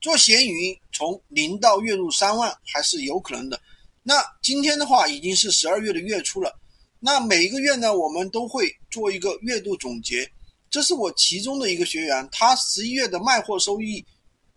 做闲鱼从零到月入三万还是有可能的。那今天的话已经是十二月的月初了，那每一个月呢，我们都会做一个月度总结。这是我其中的一个学员，他十一月的卖货收益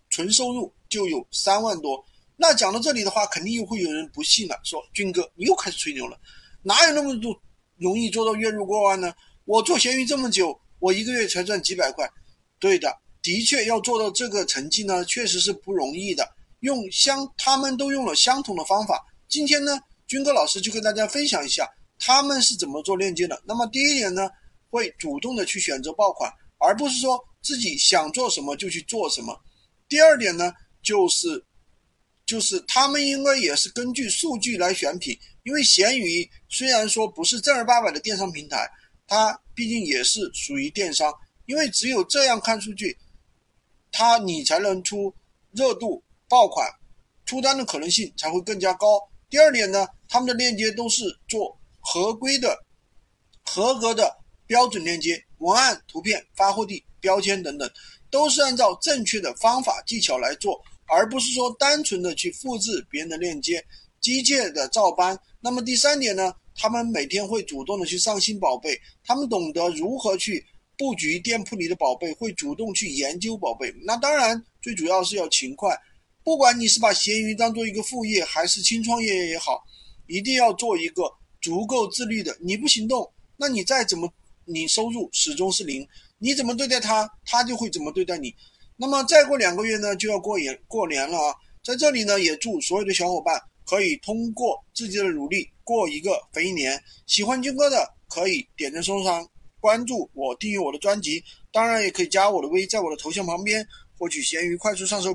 纯收入就有三万多。那讲到这里的话，肯定又会有人不信了，说军哥你又开始吹牛了，哪有那么多容易做到月入过万呢？我做闲鱼这么久，我一个月才赚几百块。对的，的确要做到这个成绩呢，确实是不容易的。用相，他们都用了相同的方法。今天呢，军哥老师就跟大家分享一下他们是怎么做链接的。那么第一点呢，会主动的去选择爆款，而不是说自己想做什么就去做什么。第二点呢，就是。就是他们应该也是根据数据来选品，因为闲鱼虽然说不是正儿八百的电商平台，它毕竟也是属于电商，因为只有这样看数据，它你才能出热度爆款，出单的可能性才会更加高。第二点呢，他们的链接都是做合规的、合格的标准链接，文案、图片、发货地、标签等等，都是按照正确的方法技巧来做。而不是说单纯的去复制别人的链接，机械的照搬。那么第三点呢？他们每天会主动的去上新宝贝，他们懂得如何去布局店铺里的宝贝，会主动去研究宝贝。那当然，最主要是要勤快。不管你是把闲鱼当做一个副业，还是轻创业也好，一定要做一个足够自律的。你不行动，那你再怎么，你收入始终是零。你怎么对待他，他就会怎么对待你。那么再过两个月呢，就要过年过年了啊！在这里呢，也祝所有的小伙伴可以通过自己的努力过一个肥年。喜欢军哥的可以点赞收藏、关注我、订阅我的专辑，当然也可以加我的微，在我的头像旁边获取闲鱼快速上手。